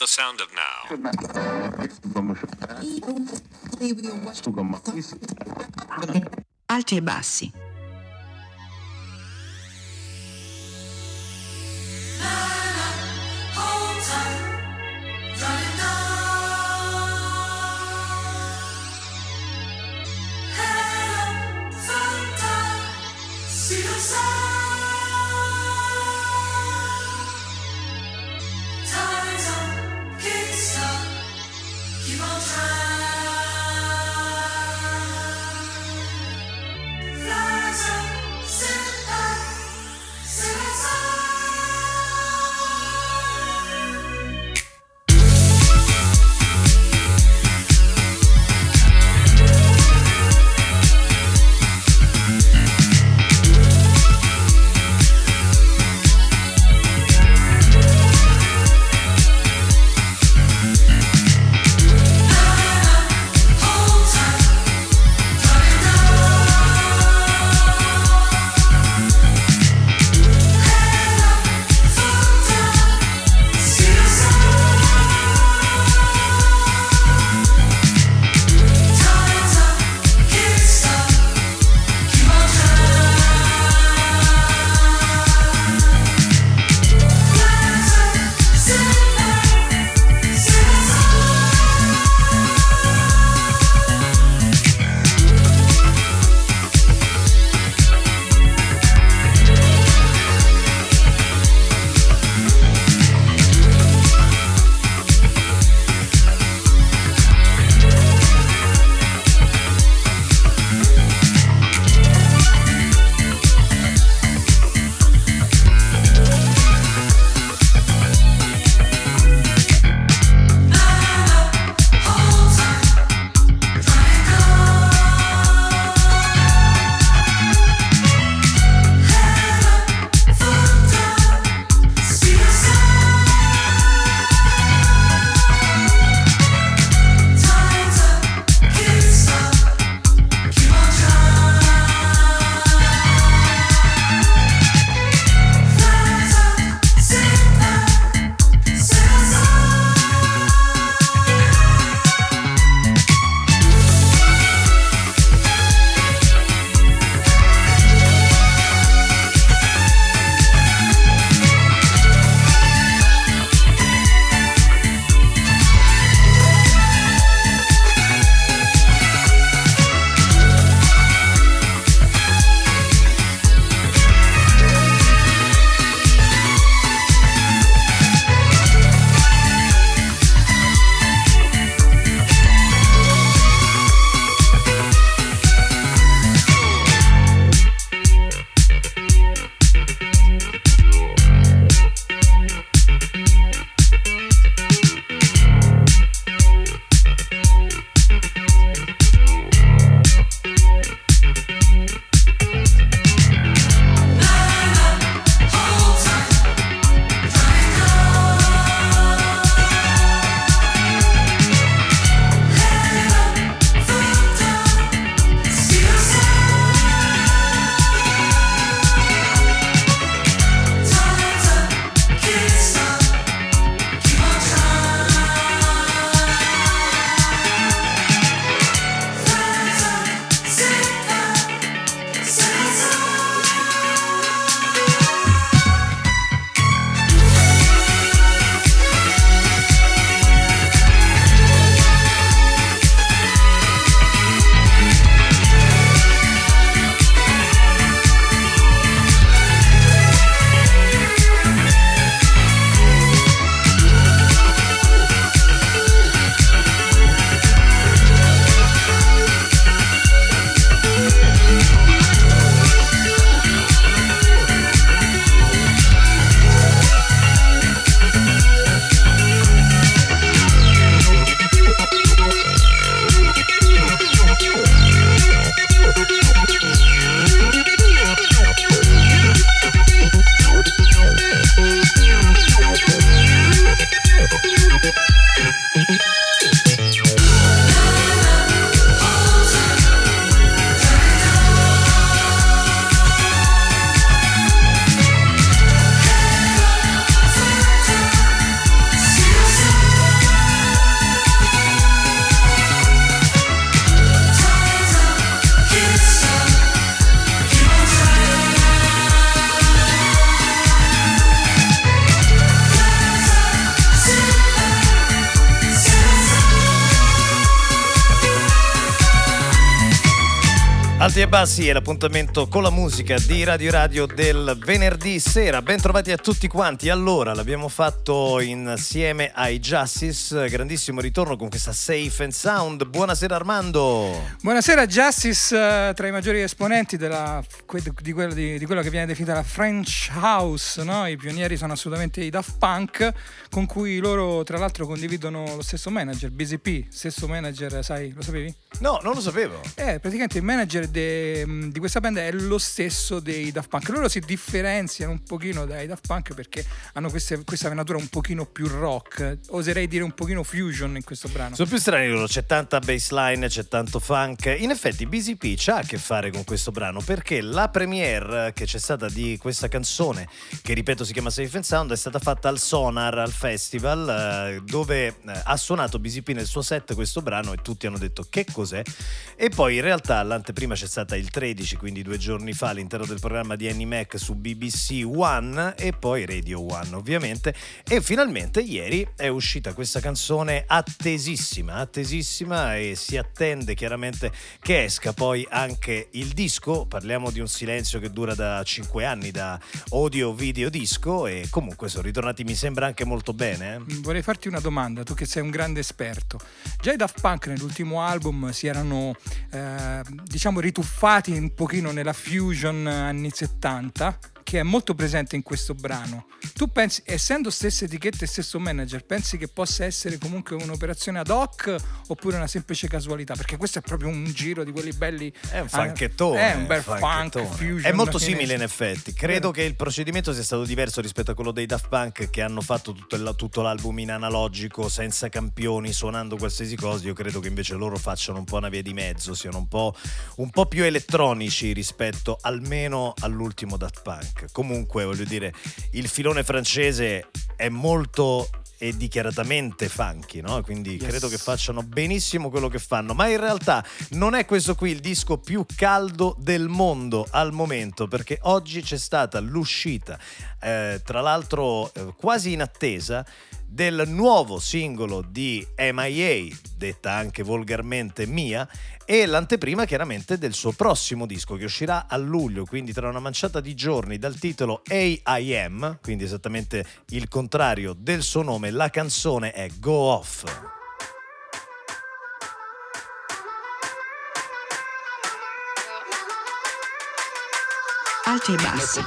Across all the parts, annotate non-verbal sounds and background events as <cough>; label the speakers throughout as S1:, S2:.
S1: The sound of now.
S2: Alti e bassi.
S3: Alti e bassi è l'appuntamento con la musica di Radio Radio del venerdì sera. Ben trovati a tutti quanti. Allora, l'abbiamo fatto insieme ai Justice. Grandissimo ritorno con questa Safe and Sound. Buonasera Armando.
S4: Buonasera Justice, eh, tra i maggiori esponenti della, di, quello, di, di, quello che viene definita la French House. No? I pionieri sono assolutamente i Daft Punk, con cui loro tra l'altro condividono lo stesso manager, BZP. Stesso manager, sai, lo sapevi?
S3: No, non lo sapevo.
S4: Eh, praticamente il manager de, di questa band è lo stesso dei Daft Punk. Loro si differenziano un pochino dai Daft Punk perché hanno queste, questa venatura un pochino più rock, oserei dire un pochino fusion in questo brano.
S3: Sono più strani loro, c'è tanta bassline, c'è tanto funk. In effetti BZP c'ha a che fare con questo brano perché la premiere che c'è stata di questa canzone, che ripeto si chiama Safe and Sound, è stata fatta al Sonar, al festival, eh, dove eh, ha suonato BZP nel suo set questo brano e tutti hanno detto che cos'è. E poi in realtà l'anteprima c'è stata il 13, quindi due giorni fa, all'interno del programma di Annie Mac su BBC One e poi Radio One ovviamente. E finalmente ieri è uscita questa canzone attesissima, attesissima e si attende chiaramente che esca poi anche il disco. Parliamo di un silenzio che dura da 5 anni, da audio, video, disco e comunque sono ritornati, mi sembra anche molto bene. Eh?
S4: Vorrei farti una domanda, tu che sei un grande esperto. Già i Daft Punk nell'ultimo album si erano eh, diciamo rituffati un pochino nella fusion anni 70 che è molto presente in questo brano. Tu pensi, essendo stessa etichetta e stesso manager, pensi che possa essere comunque un'operazione ad hoc oppure una semplice casualità? Perché questo è proprio un giro di quelli belli.
S3: È un funkettone.
S4: È un bel funk fusion.
S3: È molto simile in effetti. Credo che il procedimento sia stato diverso rispetto a quello dei Daft Punk che hanno fatto tutto, il, tutto l'album in analogico, senza campioni, suonando qualsiasi cosa. Io credo che invece loro facciano un po' una via di mezzo, siano un po', un po più elettronici rispetto almeno all'ultimo Daft Punk. Comunque, voglio dire, il filone francese è molto e dichiaratamente funky, no? Quindi yes. credo che facciano benissimo quello che fanno. Ma in realtà non è questo qui il disco più caldo del mondo al momento, perché oggi c'è stata l'uscita, eh, tra l'altro eh, quasi in attesa, del nuovo singolo di MIA, detta anche volgarmente Mia, e l'anteprima chiaramente del suo prossimo disco che uscirà a luglio, quindi tra una manciata di giorni dal titolo AIM, quindi esattamente il contrario del suo nome, la canzone è Go Off.
S5: Alti e bassi.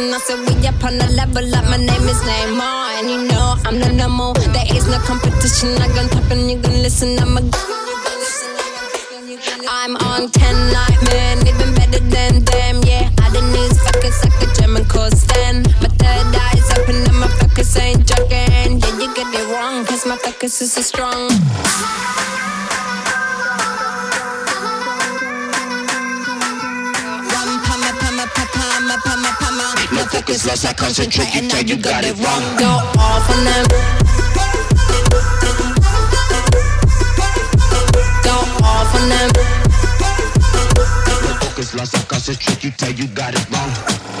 S6: I cause said we up on the level up. My name is Neymar, and you know I'm the number. There is no competition. I gon' top and you gon' listen. I'm a. I'm on 10 like man, even better than them, yeah. I done these fuckers like a German course then. My third eye's open and my focus ain't joking. Get it wrong, cause my focus is so strong. My focus lost, I concentrate, you tell you got it wrong. Go off on them. Go off on them Focus lost, I concentrate, you tell you got it wrong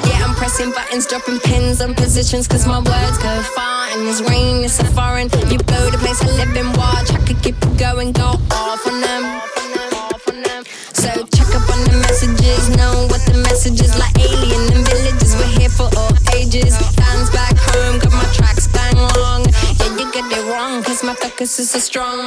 S6: Yeah, I'm pressing buttons, dropping pins on positions Cause my words go far and this rain is so foreign You blow the place I live in, watch I could keep it going, go off on them so check up on the messages, know what the message is like alien in villages. We're here for all ages. Fans back home, got my tracks bang long. Yeah, you get it wrong, cause my focus is so strong.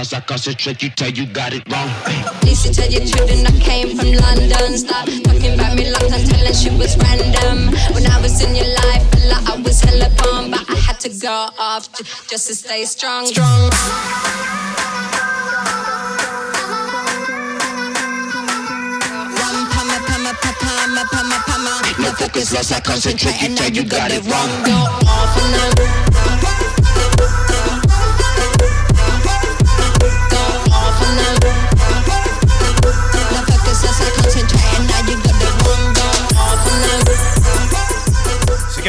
S6: lost, I concentrate, you tell you got it wrong. Lisa tell your children I came from London. Stop talking about me like I'm telling shit was random. When I was in your life, a lot I was hella bomb, but I had to go off just to stay strong. Strong. No focus lost, I concentrate, you tell you got it wrong. Go off and then.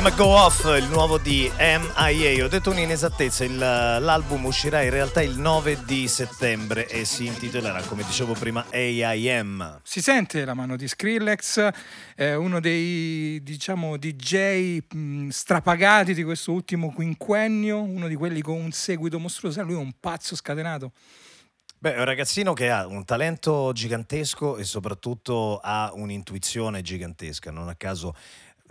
S3: Chiama Go Off, il nuovo di MIA. Ho detto un'inesattezza, il- l'album uscirà in realtà il 9 di settembre e si intitolerà, come dicevo prima, AIM.
S4: Si sente la mano di Skrillex, eh, uno dei diciamo DJ mh, strapagati di questo ultimo quinquennio, uno di quelli con un seguito mostruoso. Lui è un pazzo scatenato.
S3: Beh, è un ragazzino che ha un talento gigantesco e soprattutto ha un'intuizione gigantesca. Non a caso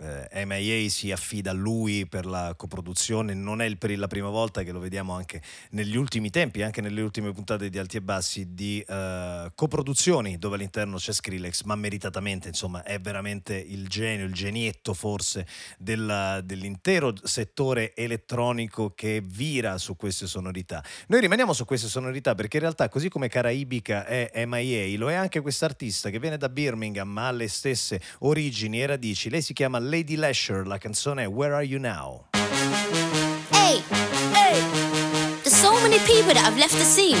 S3: eh, MIA si affida a lui per la coproduzione. Non è per la prima volta che lo vediamo anche negli ultimi tempi, anche nelle ultime puntate di Alti e Bassi, di eh, coproduzioni dove all'interno c'è Skrillex, ma meritatamente, insomma, è veramente il genio, il genietto forse della- dell'intero settore elettronico che vira su queste sonorità. Noi rimaniamo su queste sonorità perché in realtà, così come Caraibica è MIA, lo è anche quest'artista che viene da Birmingham ma ha le stesse origini e radici. Lei si chiama Lady Lasher, la canzone è Where Are You Now?
S7: Hey, hey. There's so many people that have left the scene.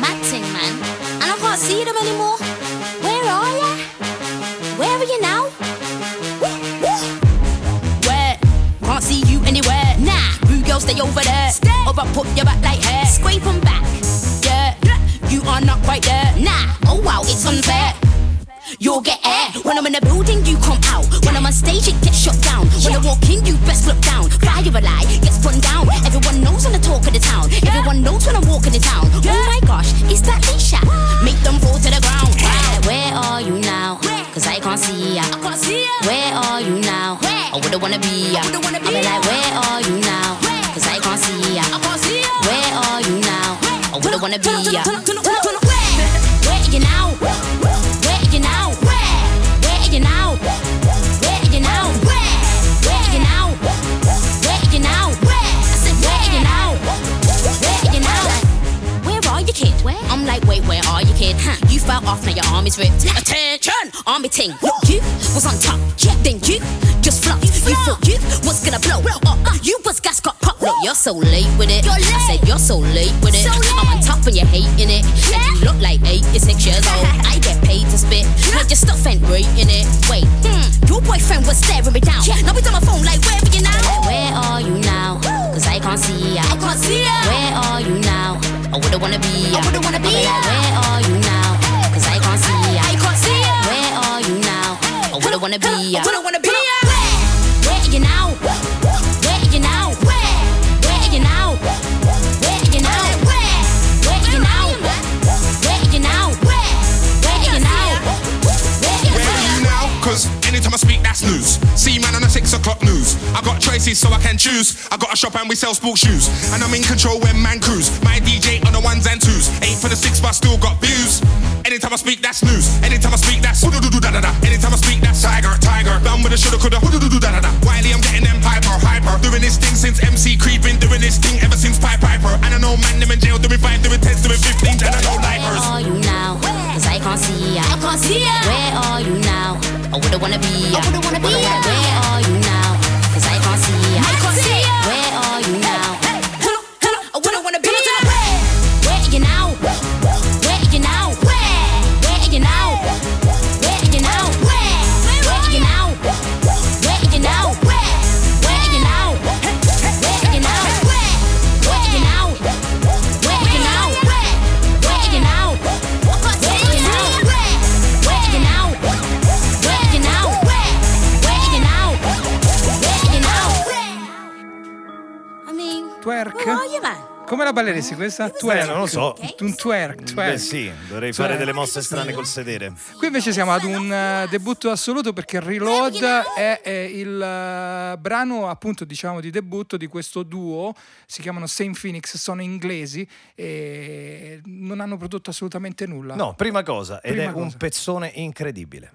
S7: Mad thing, man. And I can't see them anymore. Where are ya? Where are you now? Woo, woo. Where? Can't see you anywhere. Nah, boo girl, stay over there. Stay. Or I put your back like hair. Scrape 'em back. Yeah, you are not quite there. Nah, oh wow, it's unfair. You'll get air. When I'm in the building, you come out. When I'm on stage, it gets shut down. When I walk in, you best look down. Fire a lie, gets run down. Everyone knows I'm the talk of the town. Everyone knows when I walk in the town. Oh my gosh, it's that Lisha. Make them fall to the ground. Right, where are you now? Cause I can't see ya. Where are you now? I wouldn't wanna be ya. I be like, where are you now? Cause I can't see ya. Where are you now? I wouldn't wanna be ya. Off, now your arm is ripped. Attention, army ting. Look, you was on top, yeah. Then you just flop. You thought you was gonna blow up. You was gas got pop. Look, you're so late with it. I said you're so late with it. I'm on top and you're hating it. And you look like 86 years old. <laughs> I get paid to spit. Like your stuff ain't rating it. Wait, hmm, your boyfriend was staring me down. Now he's on my phone like, where are you now? Where are you now? Cause I can't see ya. I can't see ya. Where are you now? I wouldn't wanna be ya. I wouldn't wanna be ya. Wouldn't wanna be ya. I wouldn't wanna be ya. Where? Where are you now? Where are you now? Where? Where are you now? Where are you now? Where? Where are you now? Where are you now? Where? Where are you now? Where you
S8: Where are you now? Cause anytime I speak, that's news. See man on the six o'clock news. I got choices so I can choose. I got a shop and we sell sport shoes. And I'm in control when man cruise. My DJ on the ones and twos. Ain't for the six, but still got views. Anytime I speak, that's news. Shoulda, coulda, do do do da da da. Wiley, I'm getting them hyper, hyper. Doing this thing since MC creeping. Doing this thing ever since Pipe Piper. And I know man, them in jail doing five, doing tens, doing fifteen. And I know
S7: Where are you now? Cause I can't see ya. I can't see ya. Where are you now? I wouldn't wanna be ya. I wouldn't wanna be ya. Where
S4: Come la balleresti questa? Twerk.
S9: non lo so.
S4: Un twerk, twerk.
S9: Beh sì, dovrei fare delle mosse strane col sedere.
S4: Qui invece siamo ad un uh, debutto assoluto perché Reload è, è il uh, brano appunto diciamo di debutto di questo duo, si chiamano Saint Phoenix, sono inglesi e non hanno prodotto assolutamente nulla.
S9: No, prima cosa, ed
S4: Prima
S9: è
S4: cosa.
S9: un pezzone incredibile.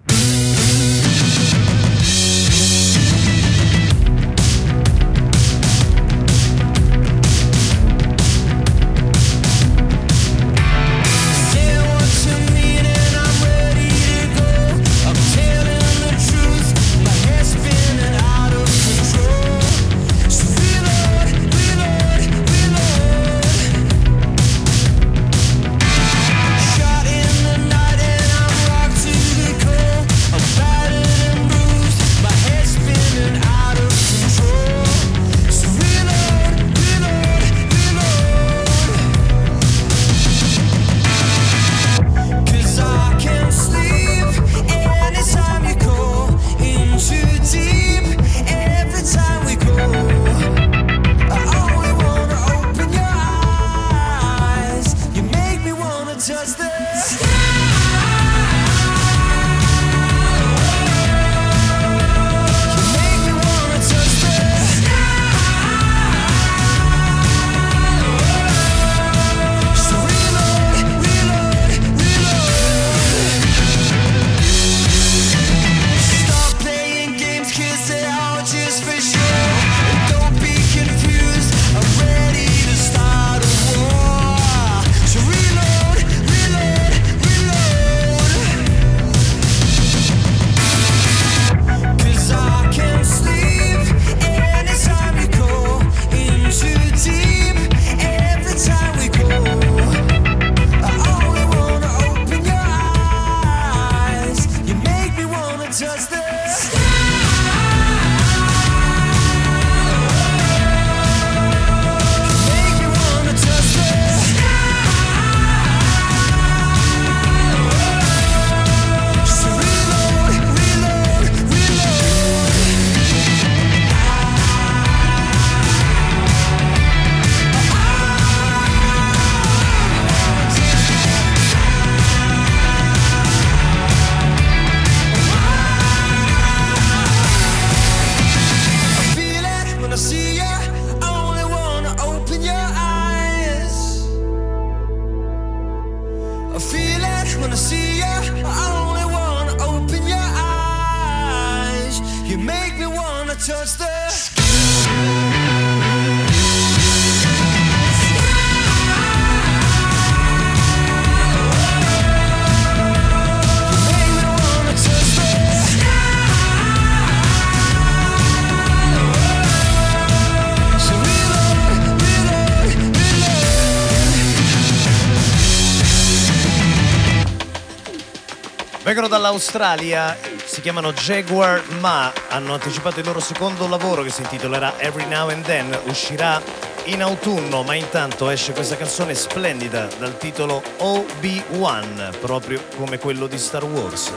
S9: Vengono dall'Australia, si chiamano Jaguar Ma, hanno anticipato il loro secondo lavoro che si intitolerà Every Now and Then, uscirà in autunno, ma intanto esce questa canzone splendida dal titolo Obi-Wan, proprio come quello di Star Wars.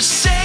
S2: say